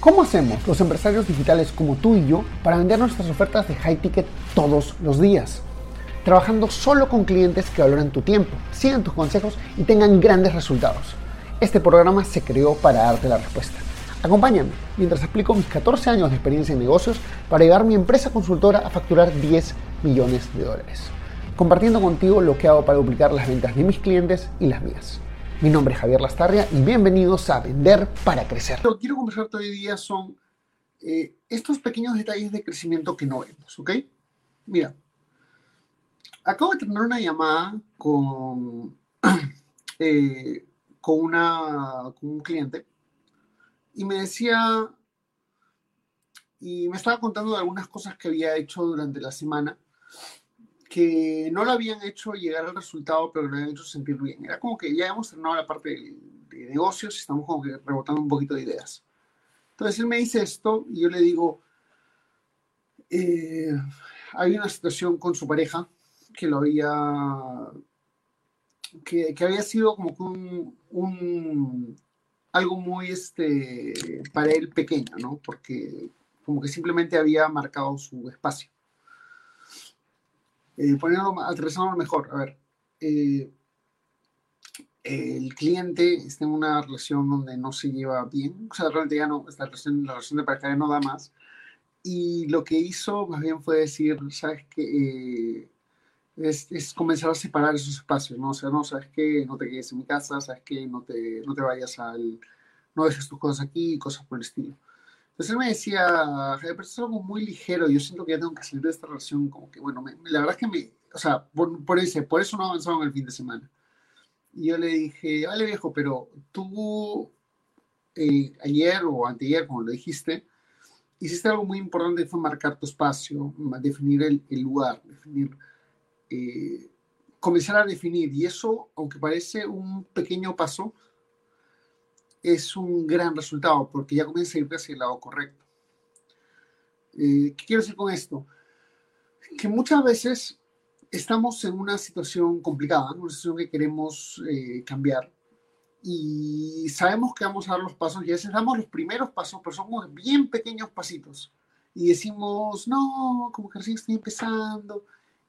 ¿Cómo hacemos los empresarios digitales como tú y yo para vender nuestras ofertas de high ticket todos los días? Trabajando solo con clientes que valoran tu tiempo, sigan tus consejos y tengan grandes resultados. Este programa se creó para darte la respuesta. Acompáñame mientras explico mis 14 años de experiencia en negocios para llevar mi empresa consultora a facturar 10 millones de dólares, compartiendo contigo lo que hago para duplicar las ventas de mis clientes y las mías. Mi nombre es Javier Lastarria y bienvenidos a Vender para Crecer. Lo que quiero conversarte hoy día son eh, estos pequeños detalles de crecimiento que no vemos, ¿ok? Mira, acabo de tener una llamada con, eh, con, con un cliente y me decía, y me estaba contando de algunas cosas que había hecho durante la semana que no lo habían hecho llegar al resultado, pero lo habían hecho sentir bien. Era como que ya hemos terminado la parte de, negocios y estamos como que rebotando un poquito de ideas. Entonces él me dice esto y yo le digo, eh, hay una situación con su pareja que lo había, que, que había sido como que un, un, algo muy, este, para él pequeño, ¿no? Porque como que simplemente había marcado su espacio eh, poniéndolo, mejor, a ver, eh, el cliente está en una relación donde no se lleva bien, o sea, realmente ya no, esta relación, la relación de pareja ya no da más, y lo que hizo más bien fue decir, sabes que eh, es, comenzar a separar esos espacios, ¿no? O sea, no, sabes que no te quedes en mi casa, sabes que no te, no te vayas al, no dejes tus cosas aquí, cosas por el estilo. Entonces él me decía, pero es algo muy ligero, yo siento que ya tengo que salir de esta relación, como que, bueno, la verdad es que me, o sea, por, por, ese, por eso no avanzado en el fin de semana. Y yo le dije, vale viejo, pero tú eh, ayer o anteayer, como lo dijiste, hiciste algo muy importante, fue marcar tu espacio, definir el, el lugar, definir, eh, comenzar a definir. Y eso, aunque parece un pequeño paso, es un gran resultado porque ya comienza a ir hacia el lado correcto. Eh, ¿Qué quiero decir con esto? Que muchas veces estamos en una situación complicada, una situación que queremos eh, cambiar y sabemos que vamos a dar los pasos y a veces damos los primeros pasos, pero son bien pequeños pasitos y decimos, no, como que recién estoy empezando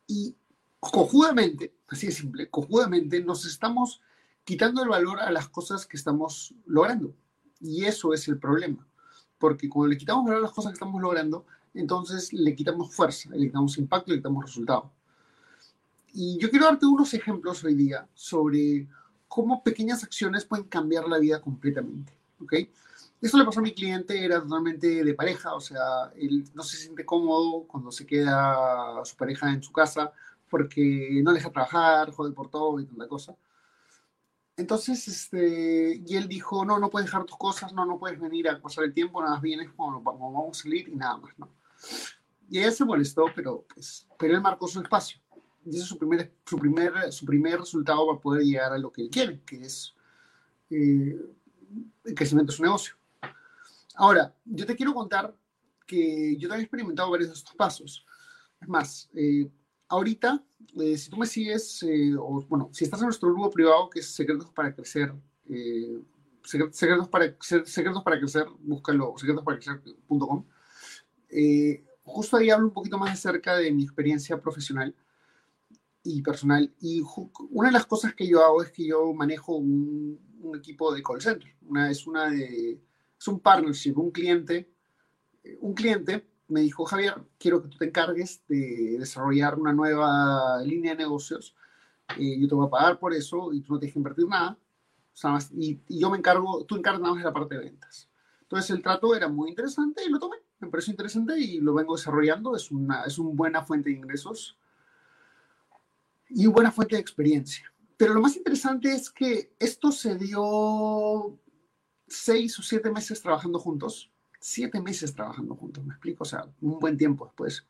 y cojudamente, así de simple, cojudamente nos estamos quitando el valor a las cosas que estamos logrando. Y eso es el problema. Porque cuando le quitamos valor a las cosas que estamos logrando, entonces le quitamos fuerza, le quitamos impacto, le quitamos resultado. Y yo quiero darte unos ejemplos hoy día sobre cómo pequeñas acciones pueden cambiar la vida completamente. ¿ok? Esto le pasó a mi cliente, era totalmente de pareja, o sea, él no se siente cómodo cuando se queda su pareja en su casa porque no le deja trabajar, jode por todo y tanta cosa. Entonces, este, y él dijo, no, no puedes dejar tus cosas, no, no puedes venir a pasar el tiempo, nada más vienes cuando vamos a salir y nada más, ¿no? Y ella se molestó, pero, pues, pero él marcó su espacio. Y ese es su primer, su, primer, su primer resultado para poder llegar a lo que él quiere, que es eh, el crecimiento de su negocio. Ahora, yo te quiero contar que yo también he experimentado varios de estos pasos. Es más, eh, ahorita, eh, si tú me sigues, eh, o bueno, si estás en nuestro grupo privado que es Secretos para Crecer, eh, secretos, para, secretos para Crecer, búscalo, secretosparaCrecer.com. justo ahí hablo un poquito más acerca de mi experiencia profesional y personal. Y una de las cosas que yo hago es que yo manejo un, un equipo de call center. Una, es, una de, es un partnership, un cliente, un cliente me dijo, Javier, quiero que tú te encargues de desarrollar una nueva línea de negocios. Eh, yo te voy a pagar por eso y tú no tienes que invertir nada. y, yo me encargo, tú encargas nada más de la parte de ventas. Entonces el trato era muy interesante y lo tomé. Me pareció interesante y lo vengo desarrollando. Es una, es una buena fuente de ingresos y una buena fuente de experiencia. Pero lo más interesante es que esto se dio seis o siete meses trabajando juntos siete meses trabajando juntos, me explico, o sea, un buen tiempo después.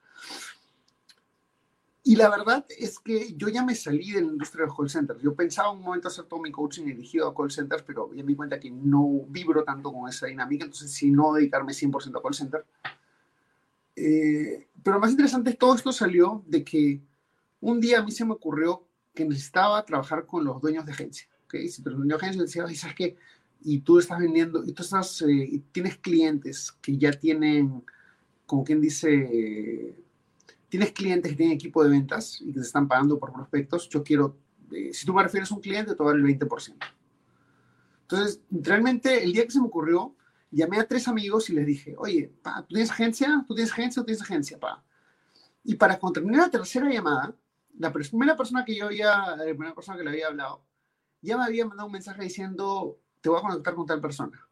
Y la verdad es que yo ya me salí de la industria de los call centers. Yo pensaba un momento hacer todo mi coaching dirigido a call centers, pero ya me di cuenta que no vibro tanto con esa dinámica, entonces si no dedicarme 100% a call center. Eh, pero lo más interesante es todo esto salió de que un día a mí se me ocurrió que necesitaba trabajar con los dueños de agencia. ¿okay? Si los dueños de agencia decían, ¿sabes qué? Y tú estás vendiendo, y tú estás, eh, tienes clientes que ya tienen, como quien dice, tienes clientes que tienen equipo de ventas y que te están pagando por prospectos, yo quiero, eh, si tú me refieres a un cliente, te voy a dar el 20%. Entonces, realmente el día que se me ocurrió, llamé a tres amigos y les dije, oye, pa, ¿tú tienes agencia? ¿Tú tienes agencia o tienes agencia, pa? Y para terminé la tercera llamada, la primera persona que yo había, la primera persona que le había hablado, ya me había mandado un mensaje diciendo, te voy a conectar con tal persona.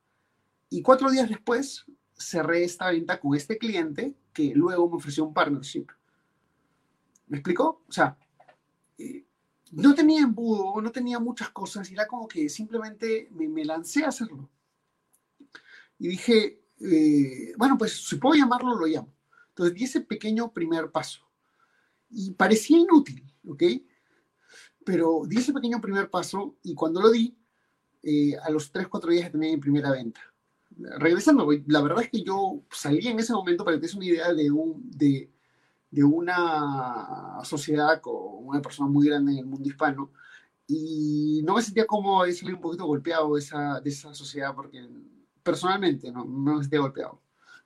Y cuatro días después cerré esta venta con este cliente que luego me ofreció un partnership. ¿Me explicó? O sea, eh, no tenía embudo, no tenía muchas cosas, y era como que simplemente me, lancé a hacerlo. Y dije, eh, bueno, pues si puedo llamarlo, lo llamo. Entonces di ese pequeño primer paso. Y parecía inútil, ¿ok? Pero di ese pequeño primer paso y cuando lo di, eh, a los 3, 4 días ya tenía mi primera venta. Regresando, la verdad es que yo salí en ese momento para que te una idea de, un, de, de una sociedad con una persona muy grande en el mundo hispano y no me sentía como salir un poquito golpeado de esa, de esa sociedad porque personalmente no, no me sentía golpeado.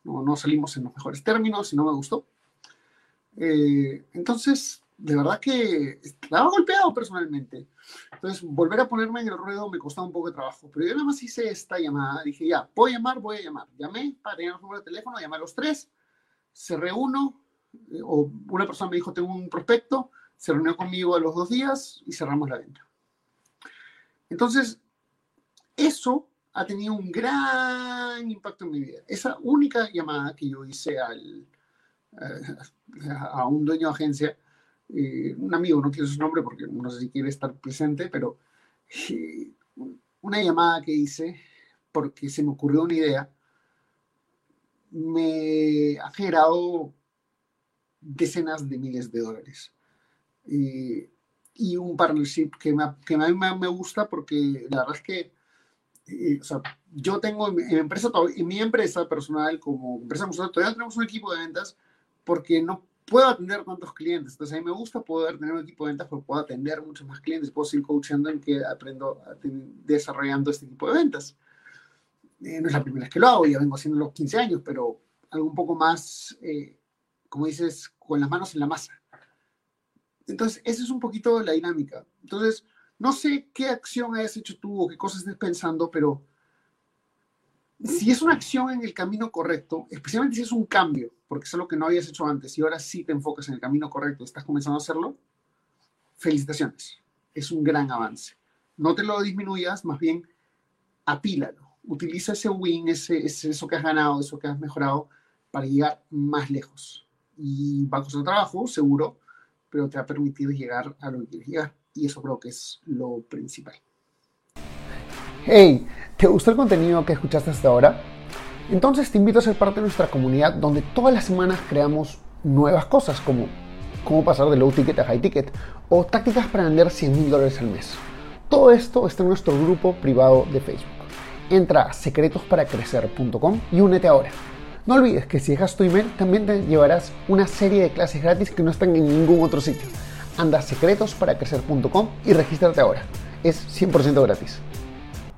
No, no salimos en los mejores términos y no me gustó. Eh, entonces, de verdad que estaba golpeado personalmente. Entonces, volver a ponerme en el ruedo me costaba un poco de trabajo. Pero yo nada más hice esta llamada. Dije, ya, voy a llamar, voy a llamar. Llamé para tener el número de teléfono, llamé a los tres, se reúno, eh, o una persona me dijo, tengo un prospecto, se reunió conmigo a los dos días y cerramos la venta. Entonces, eso ha tenido un gran impacto en mi vida. Esa única llamada que yo hice al, eh, a un dueño de agencia, eh, un amigo, no quiero su nombre porque no sé si quiere estar presente, pero una llamada que hice porque se me ocurrió una idea, me ha generado decenas de miles de dólares. y un partnership que, me, que a mí me, gusta porque la verdad es que yo tengo en empresa, en mi empresa personal, como empresa todavía tenemos un equipo de ventas porque no puedo atender tantos clientes. Entonces, a mí me gusta poder tener un equipo de ventas porque puedo atender muchos más clientes, puedo seguir coachando en que aprendo desarrollando este tipo de ventas. Eh, no es la primera vez que lo hago, ya vengo haciendo los 15 años, pero algo un poco más, eh, como dices, con las manos en la masa. Entonces, esa es un poquito la dinámica. Entonces, no sé qué acción hayas hecho tú o qué cosas estés pensando, pero si es una acción en el camino correcto, especialmente si es un cambio, porque es lo que no habías hecho antes y ahora sí te enfocas en el camino correcto, estás comenzando a hacerlo, felicitaciones. Es un gran avance. No te lo disminuyas, más bien apílalo. Utiliza ese win, ese, eso que has ganado, eso que has mejorado, para llegar más lejos. Y va a costar trabajo, seguro, pero te va a permitir llegar a lo que quieres llegar. Y eso creo que es lo principal. Hey, ¿te gustó el contenido que escuchaste hasta ahora? Entonces te invito a ser parte de nuestra comunidad donde todas las semanas creamos nuevas cosas como cómo pasar de low ticket a high ticket o tácticas para vender 100 mil dólares al mes. Todo esto está en nuestro grupo privado de Facebook. Entra a secretosparacrecer.com y únete ahora. No olvides que si dejas tu email también te llevarás una serie de clases gratis que no están en ningún otro sitio. Anda a secretosparacrecer.com y regístrate ahora. Es 100% gratis.